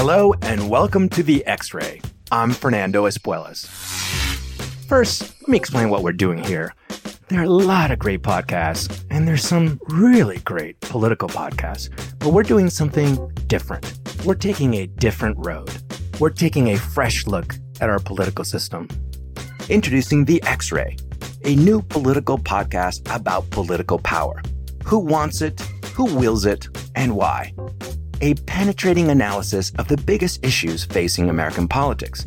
Hello and welcome to the X Ray. I'm Fernando Espuelas. First, let me explain what we're doing here. There are a lot of great podcasts, and there's some really great political podcasts, but we're doing something different. We're taking a different road. We're taking a fresh look at our political system. Introducing The X Ray, a new political podcast about political power. Who wants it, who wills it, and why? A penetrating analysis of the biggest issues facing American politics.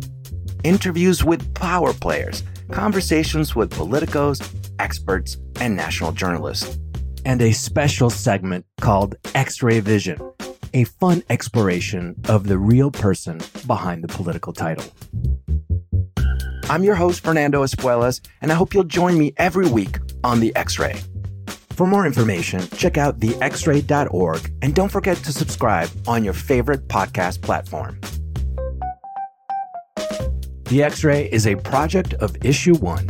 Interviews with power players, conversations with politicos, experts, and national journalists. And a special segment called X Ray Vision, a fun exploration of the real person behind the political title. I'm your host, Fernando Espuelas, and I hope you'll join me every week on The X Ray. For more information, check out thexray.org and don't forget to subscribe on your favorite podcast platform. The X Ray is a project of Issue One.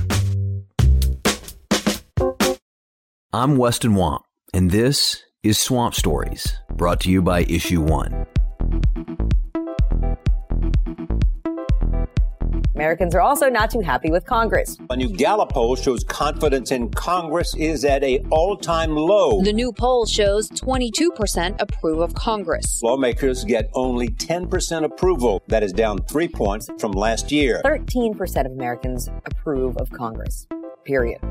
I'm Weston Wamp, and this is Swamp Stories, brought to you by Issue One. Americans are also not too happy with Congress. A new Gallup poll shows confidence in Congress is at a all-time low. The new poll shows 22% approve of Congress. Lawmakers get only 10% approval. That is down 3 points from last year. 13% of Americans approve of Congress. Period.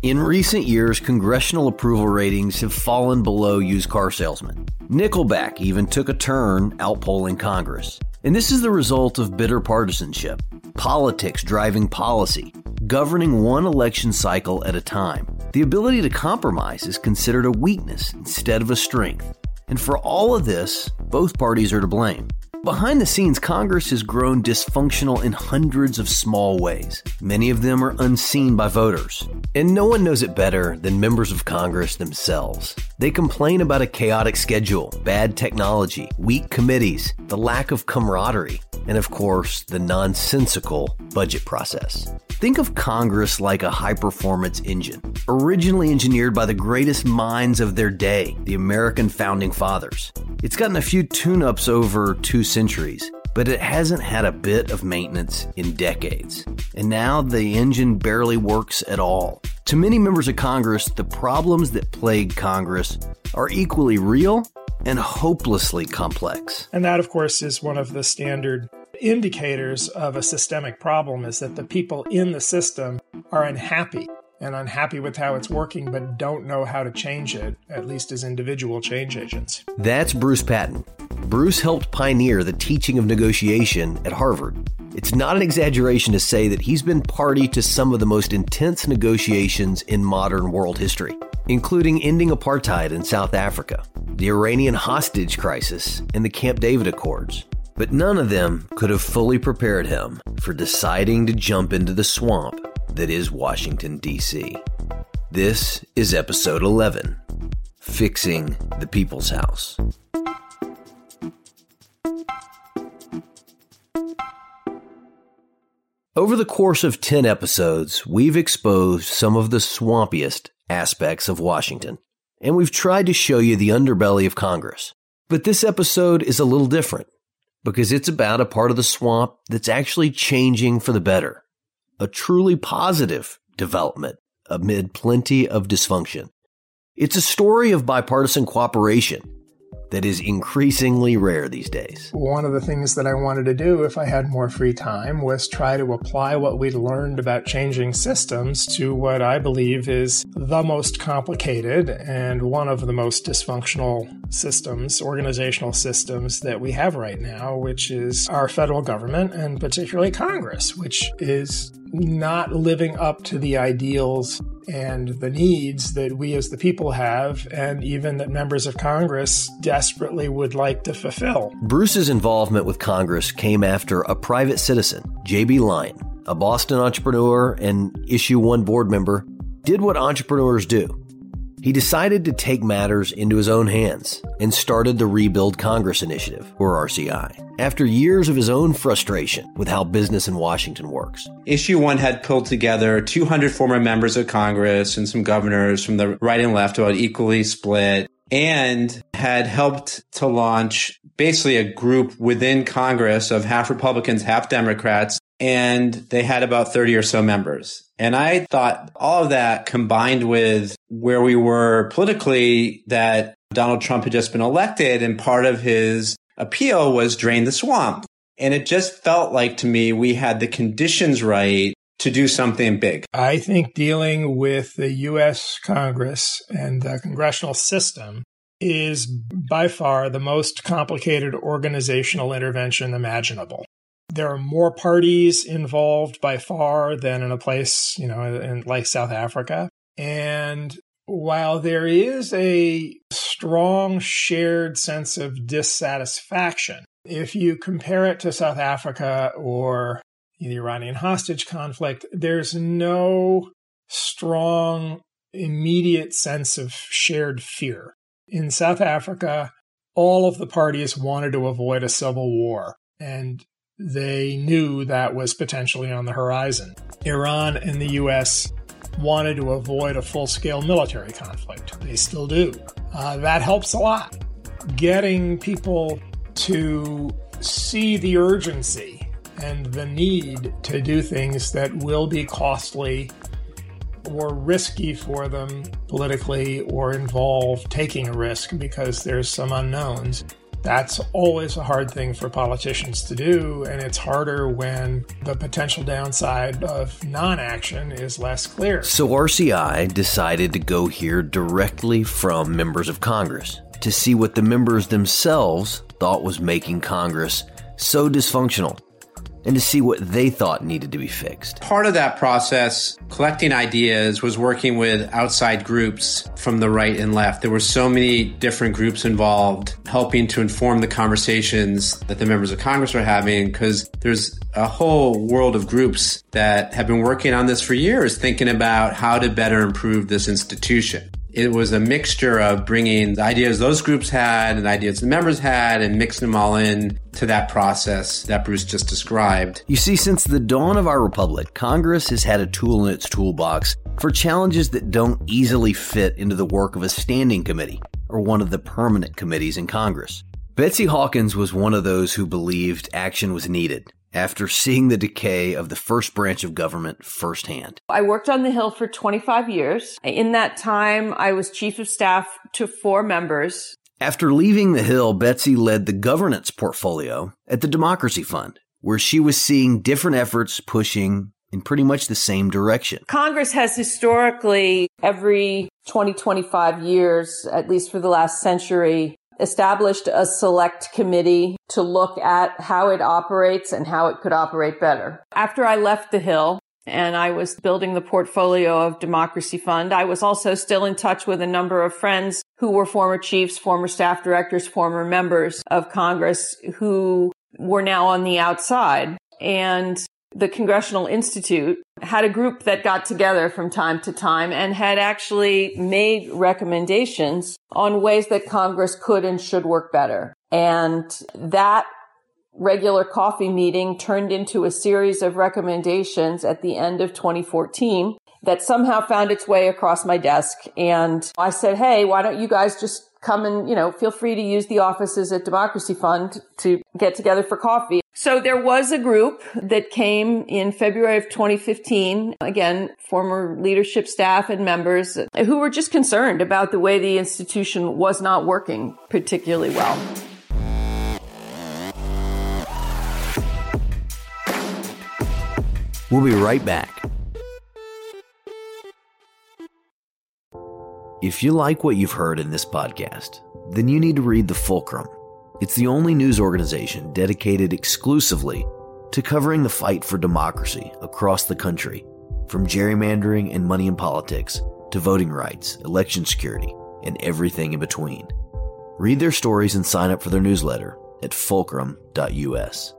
In recent years, congressional approval ratings have fallen below used car salesmen. Nickelback even took a turn outpolling Congress. And this is the result of bitter partisanship, politics driving policy, governing one election cycle at a time. The ability to compromise is considered a weakness instead of a strength. And for all of this, both parties are to blame. Behind the scenes, Congress has grown dysfunctional in hundreds of small ways. Many of them are unseen by voters. And no one knows it better than members of Congress themselves. They complain about a chaotic schedule, bad technology, weak committees, the lack of camaraderie, and of course, the nonsensical budget process. Think of Congress like a high performance engine, originally engineered by the greatest minds of their day, the American founding fathers. It's gotten a few tune ups over two centuries, but it hasn't had a bit of maintenance in decades. And now the engine barely works at all. To many members of Congress, the problems that plague Congress are equally real and hopelessly complex. And that, of course, is one of the standard indicators of a systemic problem is that the people in the system are unhappy and unhappy with how it's working, but don't know how to change it, at least as individual change agents. That's Bruce Patton. Bruce helped pioneer the teaching of negotiation at Harvard. It's not an exaggeration to say that he's been party to some of the most intense negotiations in modern world history, including ending apartheid in South Africa, the Iranian hostage crisis, and the Camp David Accords. But none of them could have fully prepared him for deciding to jump into the swamp that is Washington, D.C. This is episode 11 Fixing the People's House. Over the course of 10 episodes, we've exposed some of the swampiest aspects of Washington, and we've tried to show you the underbelly of Congress. But this episode is a little different because it's about a part of the swamp that's actually changing for the better. A truly positive development amid plenty of dysfunction. It's a story of bipartisan cooperation that is increasingly rare these days. One of the things that I wanted to do if I had more free time was try to apply what we'd learned about changing systems to what I believe is the most complicated and one of the most dysfunctional systems, organizational systems that we have right now, which is our federal government and particularly Congress, which is not living up to the ideals and the needs that we as the people have, and even that members of Congress desperately would like to fulfill. Bruce's involvement with Congress came after a private citizen, J.B. Lyon, a Boston entrepreneur and Issue One board member, did what entrepreneurs do he decided to take matters into his own hands and started the Rebuild Congress Initiative, or RCI, after years of his own frustration with how business in Washington works. Issue 1 had pulled together 200 former members of Congress and some governors from the right and left, about equally split and had helped to launch basically a group within Congress of half Republicans, half Democrats, and they had about 30 or so members. And I thought all of that combined with where we were politically that Donald Trump had just been elected and part of his appeal was drain the swamp. And it just felt like to me we had the conditions right to do something big. I think dealing with the U.S. Congress and the congressional system is by far the most complicated organizational intervention imaginable. There are more parties involved by far than in a place, you know, in, like South Africa. And while there is a strong shared sense of dissatisfaction, if you compare it to South Africa or the Iranian hostage conflict, there's no strong, immediate sense of shared fear. In South Africa, all of the parties wanted to avoid a civil war. And they knew that was potentially on the horizon. Iran and the US wanted to avoid a full scale military conflict. They still do. Uh, that helps a lot. Getting people to see the urgency and the need to do things that will be costly or risky for them politically or involve taking a risk because there's some unknowns that's always a hard thing for politicians to do, and it's harder when the potential downside of non action is less clear. So RCI decided to go here directly from members of Congress to see what the members themselves thought was making Congress so dysfunctional and to see what they thought needed to be fixed. Part of that process, collecting ideas, was working with outside groups from the right and left. There were so many different groups involved helping to inform the conversations that the members of Congress were having because there's a whole world of groups that have been working on this for years, thinking about how to better improve this institution it was a mixture of bringing the ideas those groups had and the ideas the members had and mixing them all in to that process that Bruce just described. You see, since the dawn of our republic, Congress has had a tool in its toolbox for challenges that don't easily fit into the work of a standing committee or one of the permanent committees in Congress. Betsy Hawkins was one of those who believed action was needed after seeing the decay of the first branch of government firsthand. I worked on the Hill for 25 years. In that time, I was chief of staff to four members. After leaving the Hill, Betsy led the governance portfolio at the Democracy Fund, where she was seeing different efforts pushing in pretty much the same direction. Congress has historically, every 20, 25 years, at least for the last century, established a select committee to look at how it operates and how it could operate better. After I left the Hill, and I was building the portfolio of Democracy Fund. I was also still in touch with a number of friends who were former chiefs, former staff directors, former members of Congress who were now on the outside. And the Congressional Institute had a group that got together from time to time and had actually made recommendations on ways that Congress could and should work better. And that regular coffee meeting turned into a series of recommendations at the end of 2014 that somehow found its way across my desk. And I said, Hey, why don't you guys just come and, you know, feel free to use the offices at Democracy Fund to get together for coffee. So there was a group that came in February of 2015. Again, former leadership staff and members who were just concerned about the way the institution was not working particularly well. We'll be right back. If you like what you've heard in this podcast, then you need to read The Fulcrum it's the only news organization dedicated exclusively to covering the fight for democracy across the country, from gerrymandering and money in politics to voting rights, election security, and everything in between. Read their stories and sign up for their newsletter at fulcrum.us.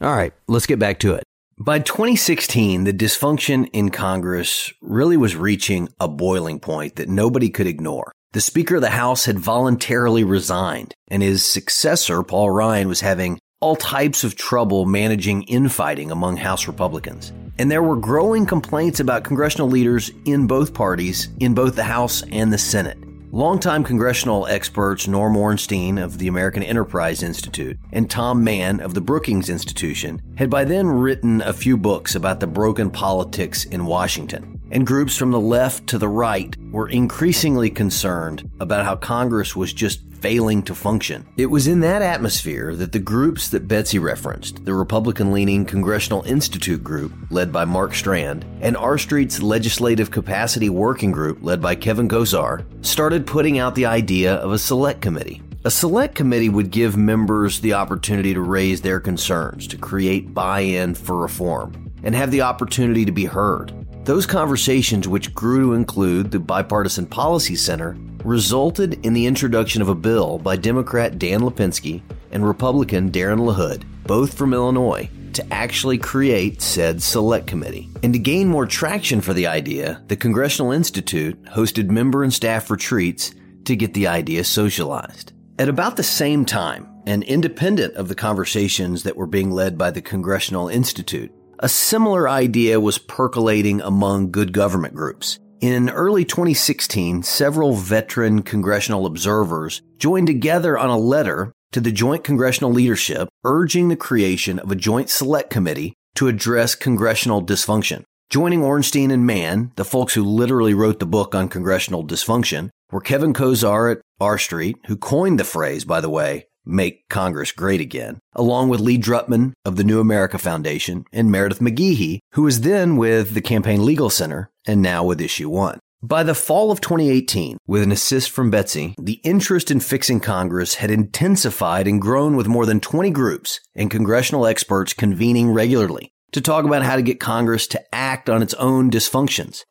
All right, let's get back to it. By 2016, the dysfunction in Congress really was reaching a boiling point that nobody could ignore. The Speaker of the House had voluntarily resigned, and his successor, Paul Ryan, was having all types of trouble managing infighting among House Republicans. And there were growing complaints about congressional leaders in both parties, in both the House and the Senate. Longtime congressional experts Norm Ornstein of the American Enterprise Institute and Tom Mann of the Brookings Institution had by then written a few books about the broken politics in Washington. And groups from the left to the right were increasingly concerned about how Congress was just failing to function. It was in that atmosphere that the groups that Betsy referenced, the Republican leaning Congressional Institute Group, led by Mark Strand, and R Street's Legislative Capacity Working Group, led by Kevin Kosar, started putting out the idea of a select committee. A select committee would give members the opportunity to raise their concerns, to create buy in for reform, and have the opportunity to be heard. Those conversations, which grew to include the Bipartisan Policy Center, resulted in the introduction of a bill by Democrat Dan Lipinski and Republican Darren LaHood, both from Illinois, to actually create said select committee. And to gain more traction for the idea, the Congressional Institute hosted member and staff retreats to get the idea socialized. At about the same time, and independent of the conversations that were being led by the Congressional Institute, a similar idea was percolating among good government groups. In early 2016, several veteran congressional observers joined together on a letter to the Joint Congressional Leadership urging the creation of a joint select committee to address congressional dysfunction. Joining Ornstein and Mann, the folks who literally wrote the book on congressional dysfunction, were Kevin Kosar at R Street, who coined the phrase, by the way, make Congress great again, along with Lee Drutman of the New America Foundation and Meredith McGehee, who was then with the Campaign Legal Center and now with Issue 1. By the fall of 2018, with an assist from Betsy, the interest in fixing Congress had intensified and grown with more than 20 groups and congressional experts convening regularly to talk about how to get Congress to act on its own dysfunctions.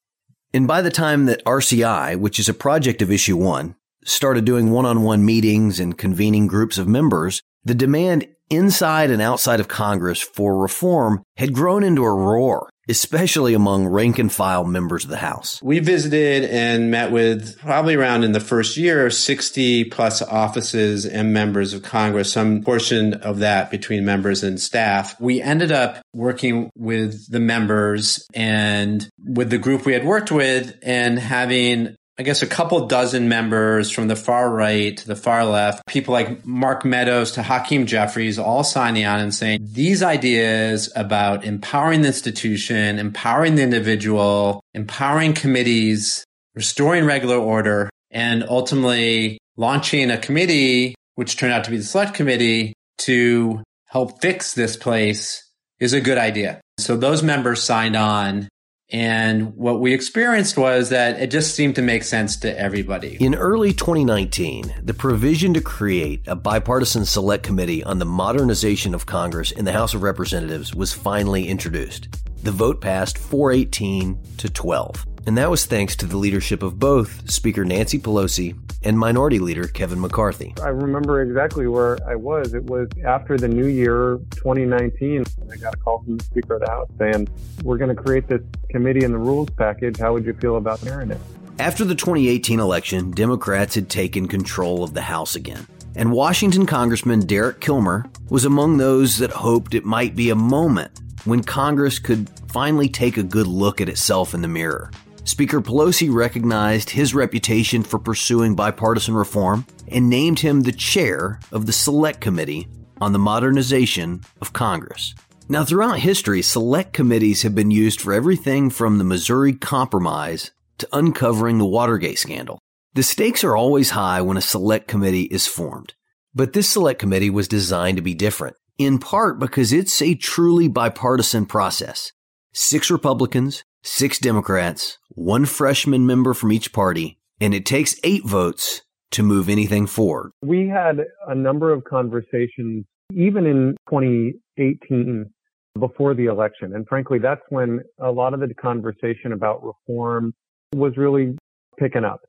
And by the time that RCI, which is a project of Issue 1, started doing one on one meetings and convening groups of members, the demand inside and outside of Congress for reform had grown into a roar, especially among rank and file members of the House. We visited and met with probably around in the first year 60 plus offices and members of Congress, some portion of that between members and staff. We ended up working with the members and with the group we had worked with and having I guess a couple dozen members from the far right to the far left, people like Mark Meadows to Hakeem Jeffries, all signing on and saying these ideas about empowering the institution, empowering the individual, empowering committees, restoring regular order, and ultimately launching a committee, which turned out to be the select committee to help fix this place is a good idea. So those members signed on and what we experienced was that it just seemed to make sense to everybody. In early 2019, the provision to create a bipartisan select committee on the modernization of Congress in the House of Representatives was finally introduced. The vote passed 418 to 12. And that was thanks to the leadership of both Speaker Nancy Pelosi and Minority Leader Kevin McCarthy. I remember exactly where I was. It was after the new year 2019. I got a call from the Speaker of the House saying, We're going to create this committee in the rules package. How would you feel about hearing it? After the 2018 election, Democrats had taken control of the House again. And Washington Congressman Derek Kilmer was among those that hoped it might be a moment when Congress could finally take a good look at itself in the mirror. Speaker Pelosi recognized his reputation for pursuing bipartisan reform and named him the chair of the Select Committee on the Modernization of Congress. Now, throughout history, select committees have been used for everything from the Missouri Compromise to uncovering the Watergate scandal. The stakes are always high when a select committee is formed. But this select committee was designed to be different, in part because it's a truly bipartisan process. Six Republicans, six Democrats, one freshman member from each party, and it takes eight votes to move anything forward. We had a number of conversations, even in 2018, before the election. And frankly, that's when a lot of the conversation about reform was really picking up.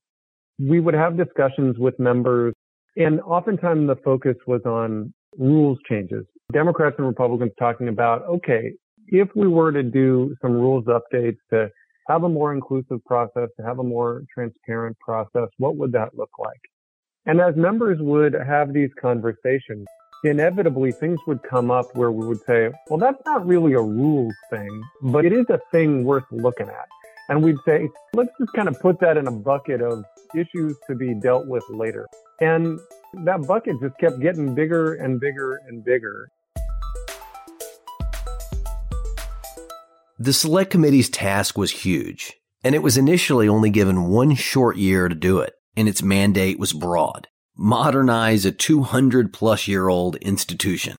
We would have discussions with members, and oftentimes the focus was on rules changes. Democrats and Republicans talking about, okay, if we were to do some rules updates to have a more inclusive process, to have a more transparent process, what would that look like? And as members would have these conversations, inevitably things would come up where we would say, well, that's not really a rules thing, but it is a thing worth looking at. And we'd say, let's just kind of put that in a bucket of issues to be dealt with later. And that bucket just kept getting bigger and bigger and bigger. The Select Committee's task was huge, and it was initially only given one short year to do it, and its mandate was broad modernize a 200 plus year old institution.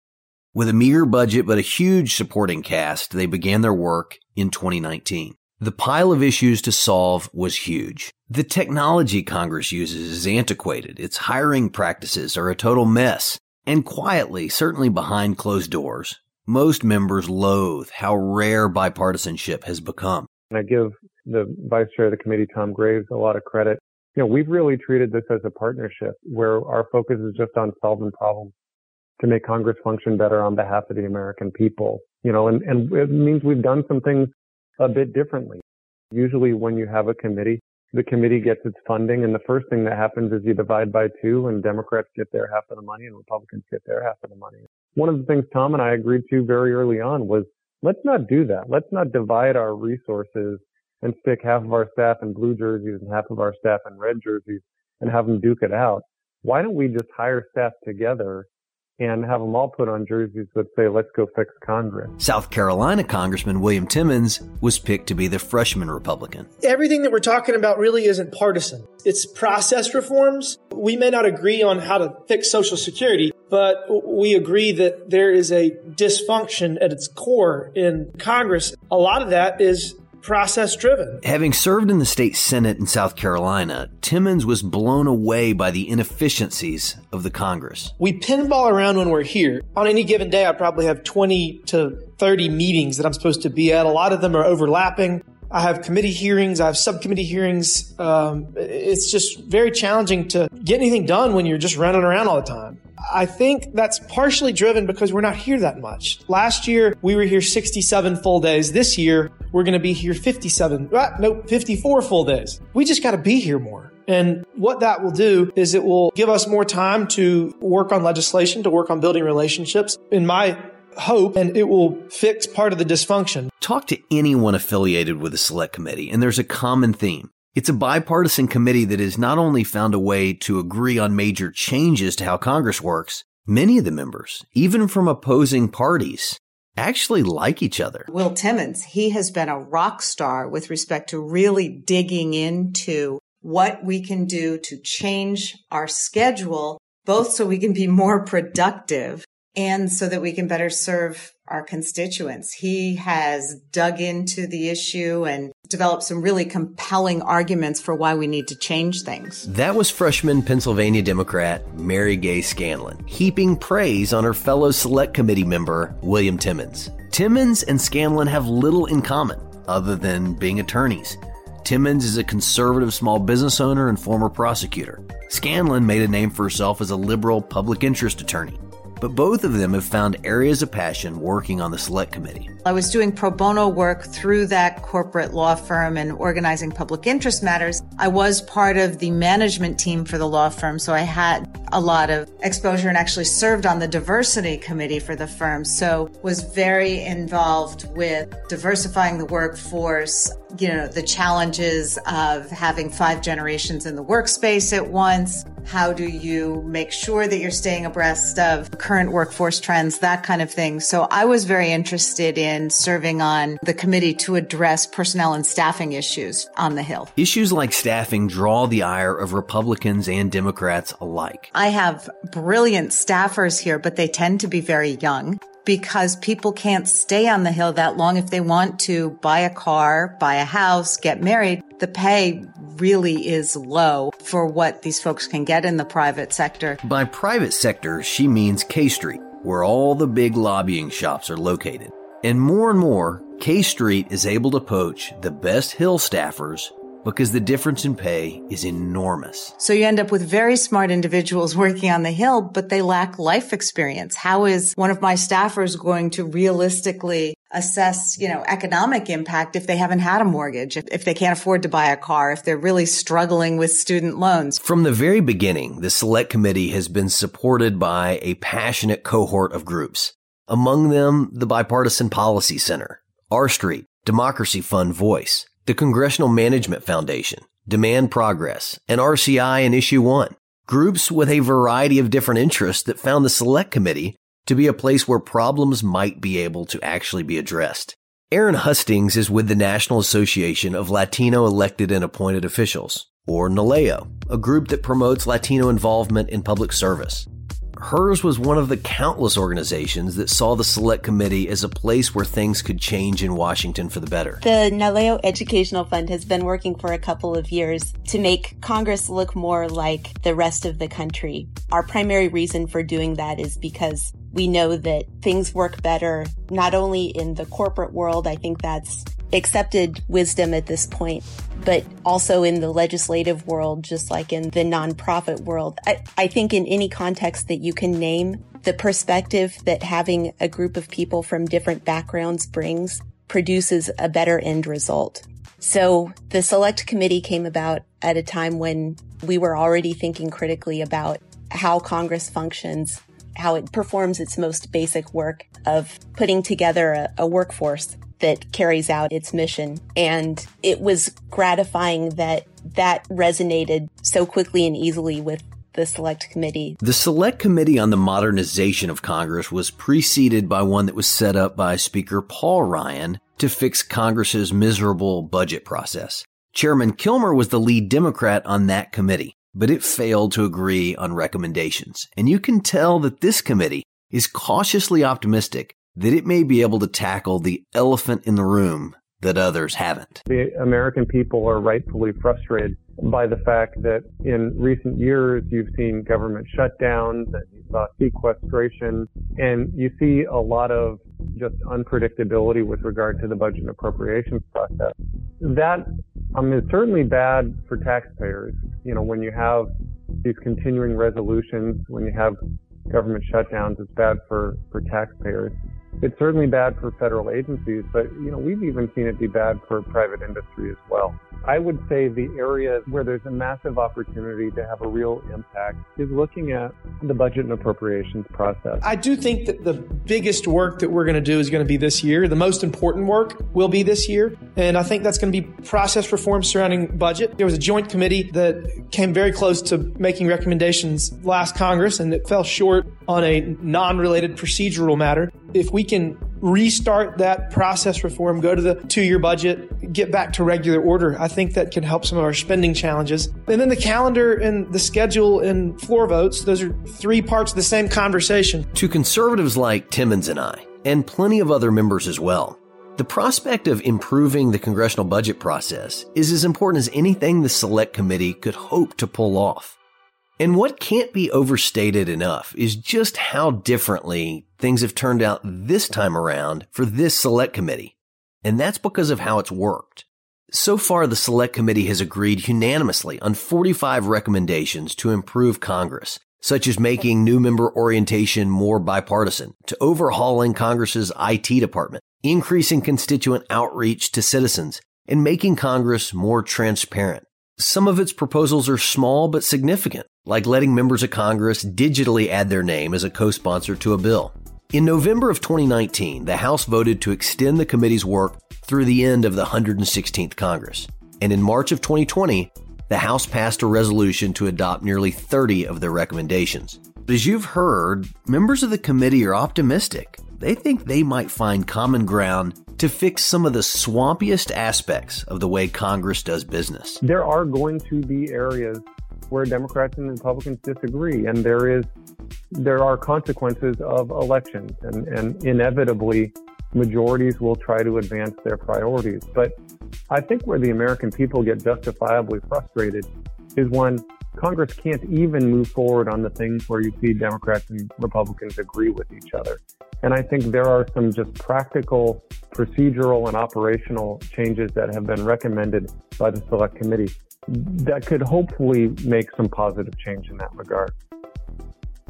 With a meager budget but a huge supporting cast, they began their work in 2019. The pile of issues to solve was huge. The technology Congress uses is antiquated. Its hiring practices are a total mess. And quietly, certainly behind closed doors, most members loathe how rare bipartisanship has become. And I give the vice chair of the committee, Tom Graves, a lot of credit. You know, we've really treated this as a partnership where our focus is just on solving problems to make Congress function better on behalf of the American people. You know, and, and it means we've done some things a bit differently. Usually when you have a committee, the committee gets its funding and the first thing that happens is you divide by two and Democrats get their half of the money and Republicans get their half of the money. One of the things Tom and I agreed to very early on was let's not do that. Let's not divide our resources and stick half of our staff in blue jerseys and half of our staff in red jerseys and have them duke it out. Why don't we just hire staff together and have them all put on jerseys that say, let's go fix Congress. South Carolina Congressman William Timmons was picked to be the freshman Republican. Everything that we're talking about really isn't partisan. It's process reforms. We may not agree on how to fix Social Security, but we agree that there is a dysfunction at its core in Congress. A lot of that is process driven. Having served in the state senate in South Carolina, Timmons was blown away by the inefficiencies of the Congress. We pinball around when we're here. On any given day, I probably have 20 to 30 meetings that I'm supposed to be at. A lot of them are overlapping. I have committee hearings, I have subcommittee hearings. Um, it's just very challenging to get anything done when you're just running around all the time. I think that's partially driven because we're not here that much. Last year, we were here 67 full days. This year, we're going to be here 57, ah, nope, 54 full days. We just got to be here more. And what that will do is it will give us more time to work on legislation, to work on building relationships. In my hope, and it will fix part of the dysfunction. Talk to anyone affiliated with the select committee, and there's a common theme. It's a bipartisan committee that has not only found a way to agree on major changes to how Congress works, many of the members, even from opposing parties, actually like each other. Will Timmons, he has been a rock star with respect to really digging into what we can do to change our schedule, both so we can be more productive and so that we can better serve our constituents. He has dug into the issue and developed some really compelling arguments for why we need to change things. That was freshman Pennsylvania Democrat Mary Gay Scanlon, heaping praise on her fellow select committee member William Timmons. Timmons and Scanlon have little in common other than being attorneys. Timmons is a conservative small business owner and former prosecutor. Scanlon made a name for herself as a liberal public interest attorney but both of them have found areas of passion working on the select committee. I was doing pro bono work through that corporate law firm and organizing public interest matters. I was part of the management team for the law firm, so I had a lot of exposure and actually served on the diversity committee for the firm. So was very involved with diversifying the workforce, you know, the challenges of having five generations in the workspace at once, how do you make sure that you're staying abreast of current workforce trends, that kind of thing. So I was very interested in serving on the committee to address personnel and staffing issues on the Hill. Issues like staffing draw the ire of Republicans and Democrats alike. I have brilliant staffers here, but they tend to be very young because people can't stay on the hill that long if they want to buy a car, buy a house, get married. The pay really is low for what these folks can get in the private sector. By private sector, she means K Street, where all the big lobbying shops are located. And more and more, K Street is able to poach the best Hill staffers because the difference in pay is enormous. So you end up with very smart individuals working on the Hill, but they lack life experience. How is one of my staffers going to realistically assess, you know, economic impact if they haven't had a mortgage, if, if they can't afford to buy a car, if they're really struggling with student loans? From the very beginning, the Select Committee has been supported by a passionate cohort of groups. Among them, the Bipartisan Policy Center, R Street, Democracy Fund Voice, the Congressional Management Foundation, Demand Progress, and RCI and Issue 1. Groups with a variety of different interests that found the Select Committee to be a place where problems might be able to actually be addressed. Erin Hustings is with the National Association of Latino Elected and Appointed Officials, or NALEO, a group that promotes Latino involvement in public service. Hers was one of the countless organizations that saw the Select Committee as a place where things could change in Washington for the better. The NALEO Educational Fund has been working for a couple of years to make Congress look more like the rest of the country. Our primary reason for doing that is because we know that things work better not only in the corporate world, I think that's accepted wisdom at this point, but also in the legislative world, just like in the nonprofit world. I, I think in any context that you can name, the perspective that having a group of people from different backgrounds brings produces a better end result. So the select committee came about at a time when we were already thinking critically about how Congress functions, how it performs its most basic work of putting together a, a workforce that carries out its mission. And it was gratifying that that resonated so quickly and easily with the Select Committee. The Select Committee on the Modernization of Congress was preceded by one that was set up by Speaker Paul Ryan to fix Congress's miserable budget process. Chairman Kilmer was the lead Democrat on that committee, but it failed to agree on recommendations. And you can tell that this committee is cautiously optimistic that it may be able to tackle the elephant in the room that others haven't. The American people are rightfully frustrated by the fact that in recent years you've seen government shutdowns and you saw sequestration and you see a lot of just unpredictability with regard to the budget and appropriations process. That um, is certainly bad for taxpayers. You know, when you have these continuing resolutions, when you have government shutdowns, it's bad for, for taxpayers. It's certainly bad for federal agencies, but you know, we've even seen it be bad for private industry as well. I would say the area where there's a massive opportunity to have a real impact is looking at the budget and appropriations process. I do think that the biggest work that we're going to do is going to be this year. The most important work will be this year. And I think that's going to be process reform surrounding budget. There was a joint committee that came very close to making recommendations last Congress and it fell short on a non related procedural matter. If we can restart that process reform, go to the two year budget, get back to regular order. I think that can help some of our spending challenges. And then the calendar and the schedule and floor votes, those are three parts of the same conversation. To conservatives like Timmons and I, and plenty of other members as well, the prospect of improving the congressional budget process is as important as anything the Select Committee could hope to pull off. And what can't be overstated enough is just how differently things have turned out this time around for this select committee. And that's because of how it's worked. So far, the select committee has agreed unanimously on 45 recommendations to improve Congress, such as making new member orientation more bipartisan, to overhauling Congress's IT department, increasing constituent outreach to citizens, and making Congress more transparent. Some of its proposals are small but significant, like letting members of Congress digitally add their name as a co-sponsor to a bill. In November of 2019, the House voted to extend the committee's work through the end of the 116th Congress. And in March of 2020, the House passed a resolution to adopt nearly 30 of their recommendations. But as you've heard, members of the committee are optimistic. They think they might find common ground to fix some of the swampiest aspects of the way Congress does business. There are going to be areas where Democrats and Republicans disagree, and there is there are consequences of elections, and, and inevitably majorities will try to advance their priorities. But I think where the American people get justifiably frustrated is when Congress can't even move forward on the things where you see Democrats and Republicans agree with each other. And I think there are some just practical, procedural, and operational changes that have been recommended by the Select Committee that could hopefully make some positive change in that regard.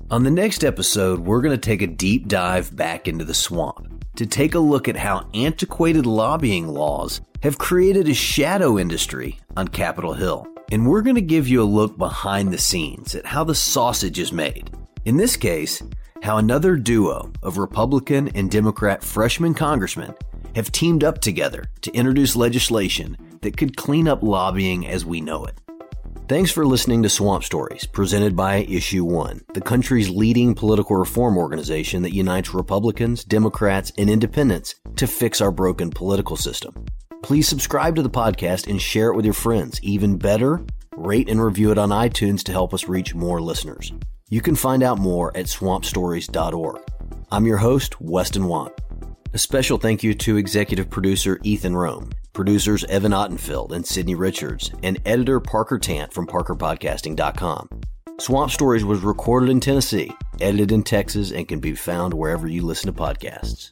On the next episode, we're going to take a deep dive back into the swamp to take a look at how antiquated lobbying laws have created a shadow industry on Capitol Hill. And we're going to give you a look behind the scenes at how the sausage is made. In this case, how another duo of Republican and Democrat freshman congressmen have teamed up together to introduce legislation that could clean up lobbying as we know it. Thanks for listening to Swamp Stories, presented by Issue One, the country's leading political reform organization that unites Republicans, Democrats, and independents to fix our broken political system. Please subscribe to the podcast and share it with your friends. Even better, rate and review it on iTunes to help us reach more listeners. You can find out more at swampstories.org. I'm your host, Weston Wamp. A special thank you to executive producer Ethan Rome, producers Evan Ottenfeld and Sydney Richards, and editor Parker Tant from parkerpodcasting.com. Swamp Stories was recorded in Tennessee, edited in Texas, and can be found wherever you listen to podcasts.